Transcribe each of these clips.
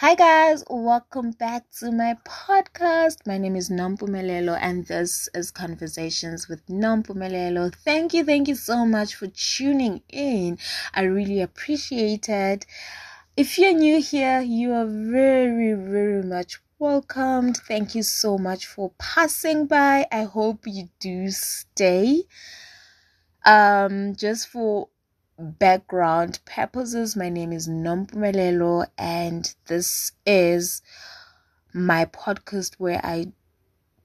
Hi guys, welcome back to my podcast. My name is Nompumelelo and this is Conversations with Nompumelelo. Thank you, thank you so much for tuning in. I really appreciate it. If you're new here, you are very, very much welcomed. Thank you so much for passing by. I hope you do stay. Um, just for background purposes, my name is Nompumelelo, and this is my podcast where I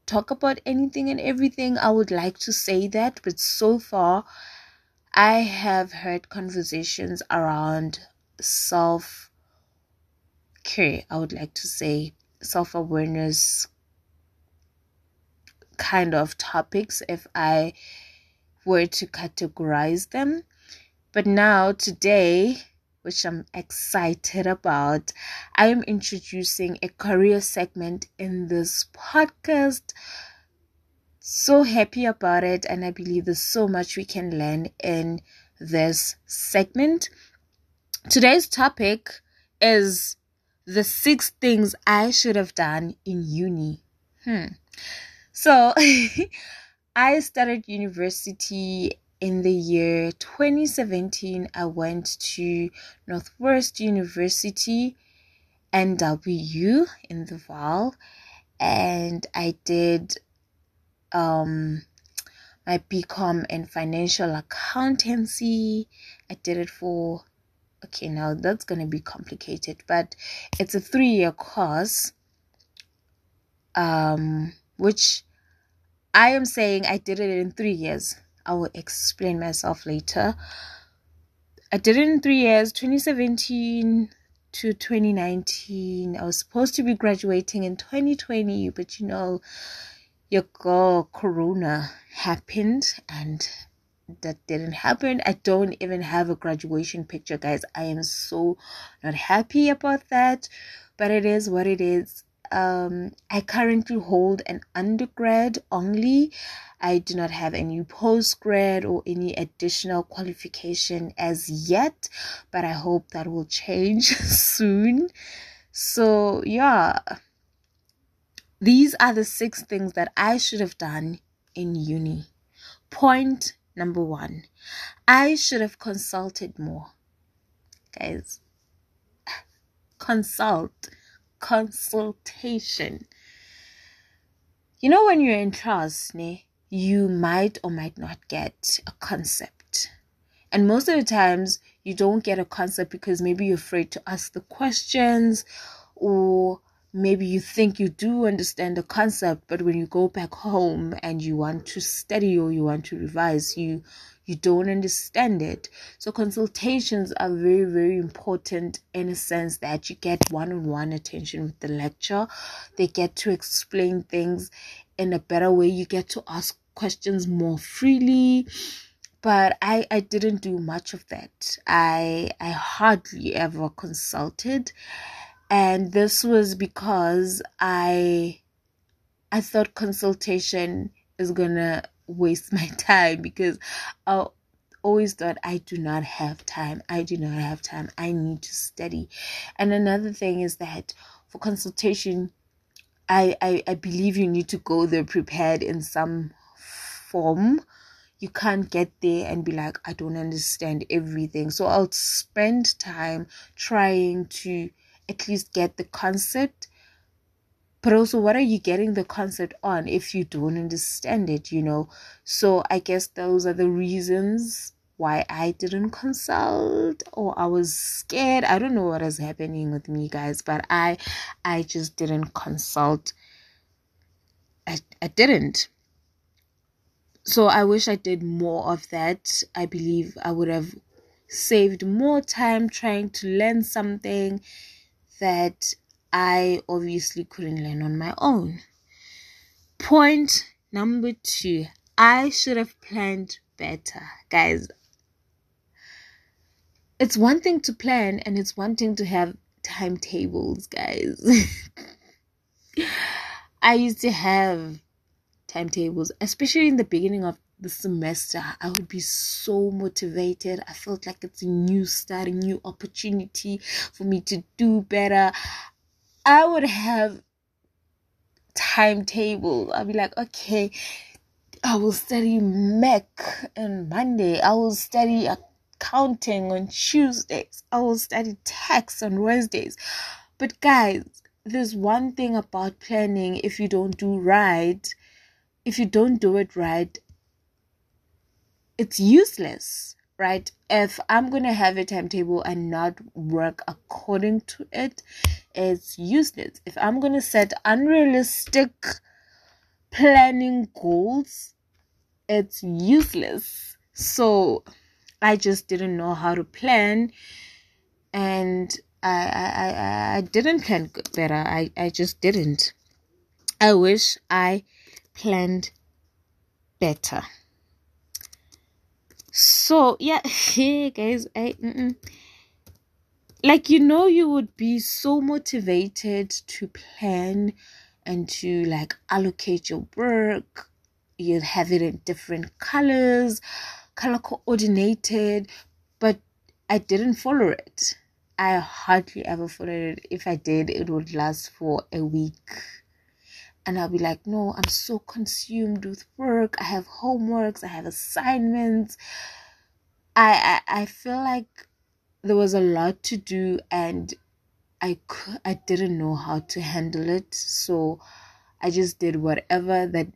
talk about anything and everything. I would like to say that, but so far, I have heard conversations around self care. I would like to say self awareness kind of topics if I were to categorize them. But now, today, which I'm excited about, I am introducing a career segment in this podcast. So happy about it, and I believe there's so much we can learn in this segment. Today's topic is the six things I should have done in uni. Hmm. So, I started university in the year 2017, I went to Northwest University, NWU in the Vaal, and I did um, my BCom in financial accountancy. I did it for okay, now that's gonna be complicated, but it's a three year course, um, which I am saying I did it in three years I will explain myself later. I did it in three years 2017 to 2019. I was supposed to be graduating in 2020, but you know, your girl Corona happened and that didn't happen. I don't even have a graduation picture, guys. I am so not happy about that, but it is what it is. Um, I currently hold an undergrad only. I do not have any postgrad or any additional qualification as yet, but I hope that will change soon. So, yeah, these are the six things that I should have done in uni. Point number one I should have consulted more. Guys, consult consultation. You know, when you're in ne, you might or might not get a concept. And most of the times, you don't get a concept because maybe you're afraid to ask the questions, or maybe you think you do understand the concept, but when you go back home and you want to study or you want to revise, you you don't understand it. So consultations are very, very important in a sense that you get one-on-one attention with the lecturer. They get to explain things in a better way. You get to ask questions more freely. But I, I didn't do much of that. I I hardly ever consulted. And this was because I I thought consultation is gonna waste my time because I always thought I do not have time. I do not have time. I need to study. And another thing is that for consultation, I, I, I believe you need to go there prepared in some form. You can't get there and be like, I don't understand everything. So I'll spend time trying to at least get the concept but also what are you getting the concept on if you don't understand it you know? So i guess those are the reasons why i didn't consult or i was scared. I don't know what is happening with me guys but i i just didn't consult. I, I didn't. So i wish i did more of that. I believe i would have saved more time trying to learn something that I obviously couldn't learn on my own. Point number two I should have planned better. Guys, it's one thing to plan and it's one thing to have timetables, guys. I used to have timetables, especially in the beginning of the semester. I would be so motivated. I felt like it's a new start, a new opportunity for me to do better. I would have timetable. I'll be like, okay, I will study Mac on Monday. I will study accounting on Tuesdays. I will study tax on Wednesdays. But guys, there's one thing about planning if you don't do right, if you don't do it right, it's useless, right? If I'm going to have a timetable and not work according to it, it's useless. If I'm going to set unrealistic planning goals, it's useless. So I just didn't know how to plan and I I, I, I didn't plan better. I, I just didn't. I wish I planned better. So yeah, hey guys, I mm-mm. like you know you would be so motivated to plan and to like allocate your work. You'd have it in different colors, color coordinated, but I didn't follow it. I hardly ever followed it. If I did, it would last for a week and I'll be like, no, I'm so consumed with work. I have homeworks, I have assignments. I I, I feel like there was a lot to do and I I didn't know how to handle it. So I just did whatever that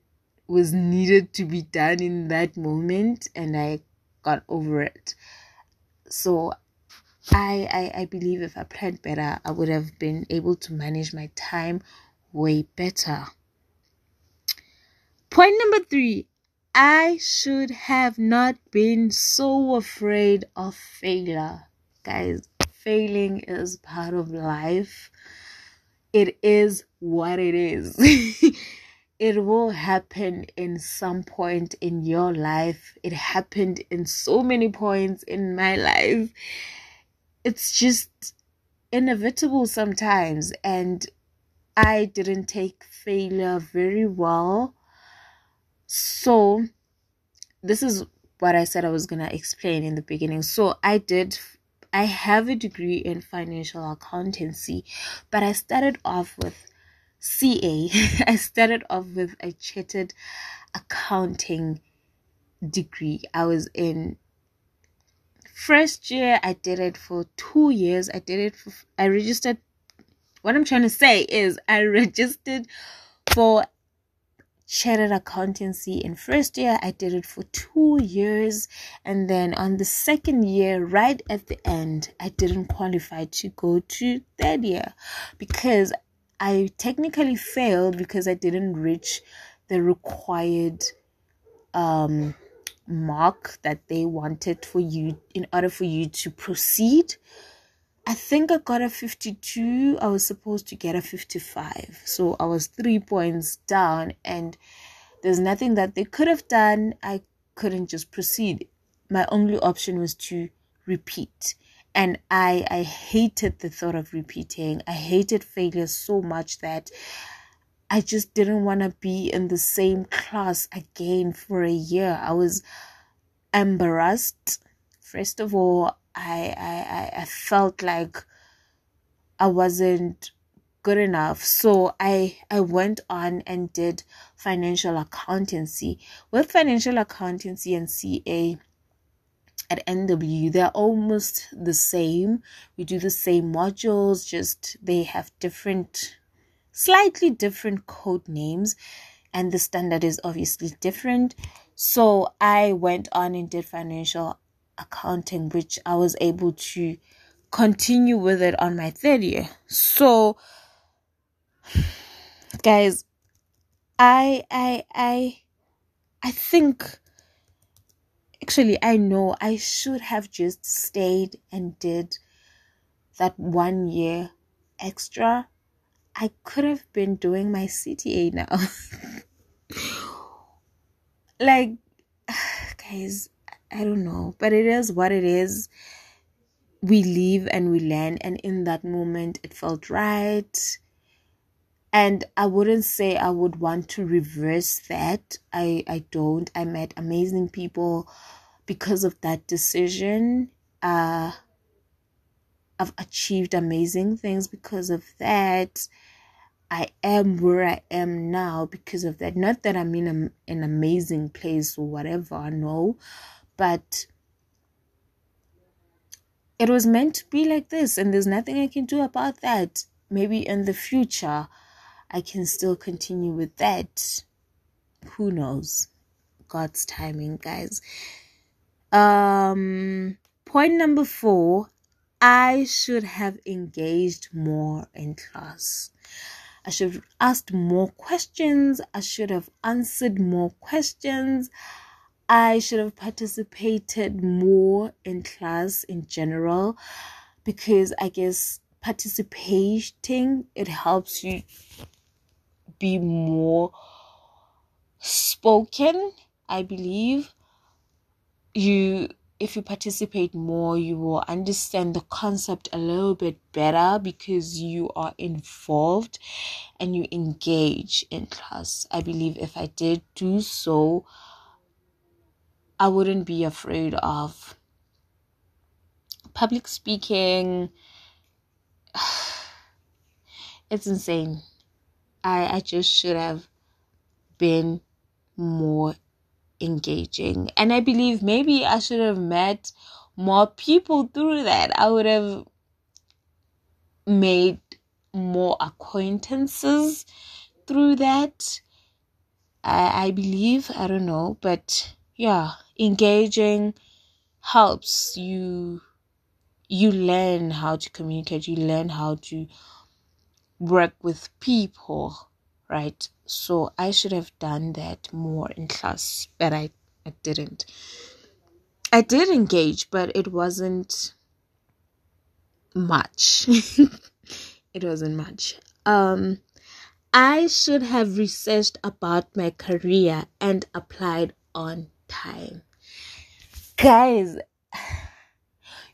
was needed to be done in that moment and I got over it. So I, I I believe if I planned better, I would have been able to manage my time way better. Point number three I should have not been so afraid of failure. Guys, failing is part of life, it is what it is. it will happen in some point in your life. It happened in so many points in my life. It's just inevitable sometimes, and I didn't take failure very well so, this is what I said I was going to explain in the beginning. So, I did I have a degree in financial accountancy, but I started off with CA. I started off with a chartered accounting degree. I was in first year, I did it for two years. I did it for, I registered. What I'm trying to say is, I registered for chartered accountancy in first year i did it for two years and then on the second year right at the end i didn't qualify to go to third year because i technically failed because i didn't reach the required um mark that they wanted for you in order for you to proceed I think I got a 52. I was supposed to get a 55. So I was three points down, and there's nothing that they could have done. I couldn't just proceed. My only option was to repeat. And I, I hated the thought of repeating. I hated failure so much that I just didn't want to be in the same class again for a year. I was embarrassed. First of all, I, I, I felt like I wasn't good enough. So I, I went on and did financial accountancy. With financial accountancy and CA at NW, they're almost the same. We do the same modules, just they have different, slightly different code names, and the standard is obviously different. So I went on and did financial accounting, which I was able to continue with it on my third year. So, guys, I I I I think actually I know I should have just stayed and did that one year extra. I could have been doing my CTA now. like guys, I don't know, but it is what it is. We live and we learn, and in that moment, it felt right. And I wouldn't say I would want to reverse that. I, I don't. I met amazing people because of that decision. Uh, I've achieved amazing things because of that. I am where I am now because of that. Not that I'm in a, an amazing place or whatever, no, but it was meant to be like this, and there's nothing I can do about that. Maybe in the future, I can still continue with that. Who knows? God's timing, guys. Um, point number four I should have engaged more in class. I should have asked more questions. I should have answered more questions. I should have participated more in class in general because I guess participating it helps you be more spoken, I believe. You if you participate more, you will understand the concept a little bit better because you are involved and you engage in class. I believe if I did do so, I wouldn't be afraid of public speaking. It's insane. I I just should have been more engaging. And I believe maybe I should have met more people through that. I would have made more acquaintances through that. I, I believe, I don't know, but yeah, engaging helps you you learn how to communicate, you learn how to work with people right? So I should have done that more in class, but I, I didn't. I did engage, but it wasn't much. it wasn't much. Um, I should have researched about my career and applied on time. Guys,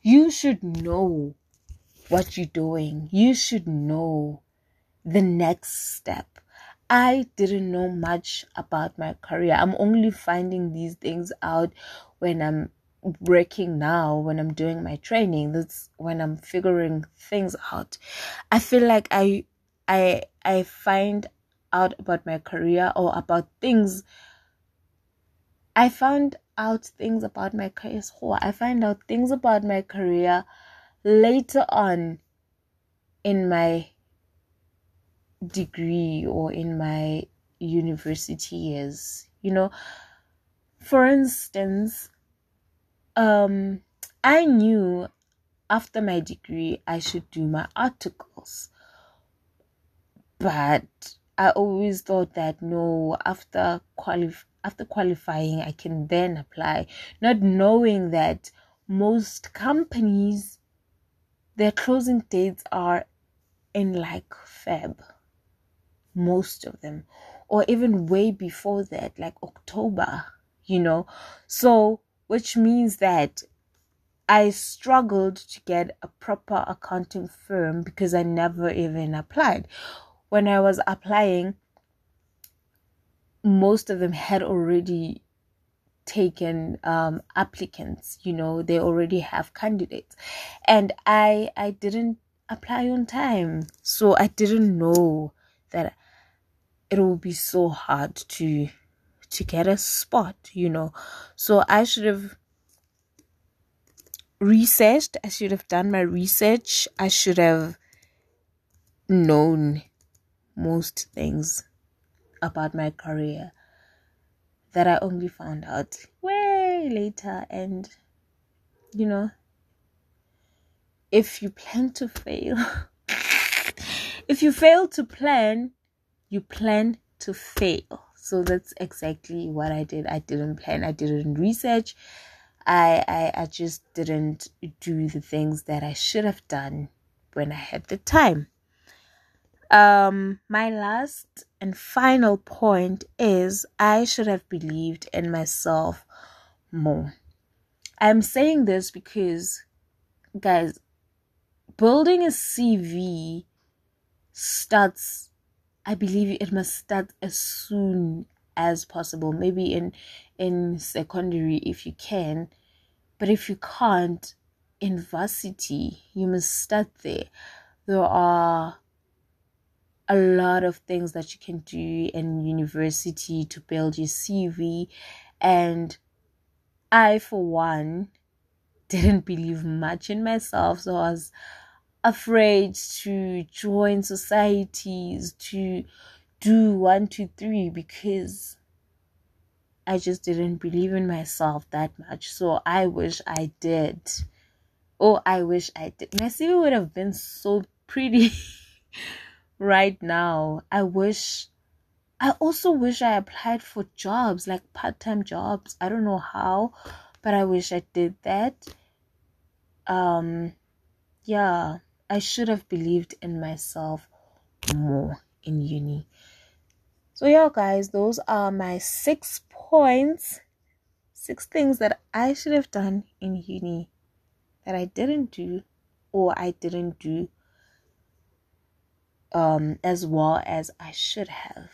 you should know what you're doing. You should know the next step. I didn't know much about my career. I'm only finding these things out when I'm working now, when I'm doing my training. That's when I'm figuring things out. I feel like I I I find out about my career or about things I found out things about my career. I find out things about my career later on in my degree or in my university years you know for instance um i knew after my degree i should do my articles but i always thought that no after qualif- after qualifying i can then apply not knowing that most companies their closing dates are in like feb most of them, or even way before that, like October, you know. So, which means that I struggled to get a proper accounting firm because I never even applied. When I was applying, most of them had already taken um, applicants you know they already have candidates. And i i didn't apply on time. So i didn't know that it will be so hard to to get a spot you know. So i should have researched i should have done my research. I should have known most things about my career that i only found out way later and you know if you plan to fail if you fail to plan you plan to fail. So that's exactly what I did. I didn't plan, I didn't research. I, I I just didn't do the things that I should have done when I had the time. Um my last and final point is I should have believed in myself more. I'm saying this because guys building a CV starts I believe it must start as soon as possible. Maybe in in secondary if you can, but if you can't, in varsity. You must start there. There are a lot of things that you can do in university to build your CV. And I, for one, didn't believe much in myself. So I was afraid to join societies, to do one, two, three, because I just didn't believe in myself that much. So I wish I did. Oh, I wish I did. My CV would have been so pretty right now. I wish. I also wish I applied for jobs, like part time jobs. I don't know how, but I wish I did that. Um, yeah, I should have believed in myself more in uni. So, yeah, guys, those are my six points, six things that I should have done in uni that I didn't do or I didn't do um, as well as I should have.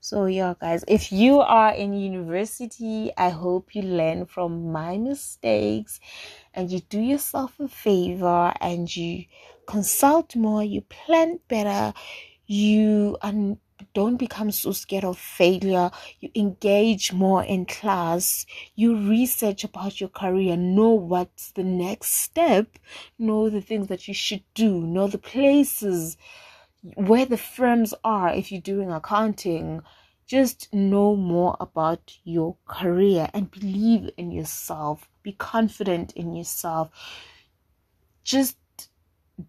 So, yeah, guys, if you are in university, I hope you learn from my mistakes and you do yourself a favor and you consult more, you plan better, you and don't become so scared of failure. You engage more in class. You research about your career. Know what's the next step. Know the things that you should do. Know the places where the firms are if you're doing accounting. Just know more about your career and believe in yourself. Be confident in yourself. Just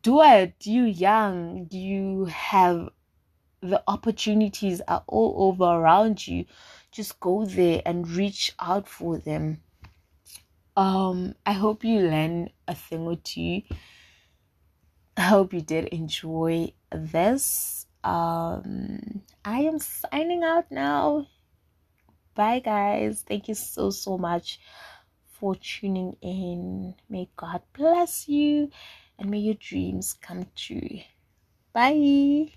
do it. You young. You have the opportunities are all over around you just go there and reach out for them um i hope you learn a thing or two i hope you did enjoy this. Um i am signing out now. Bye guys. Thank you so so much for tuning in. May god bless you and may your dreams come true. Bye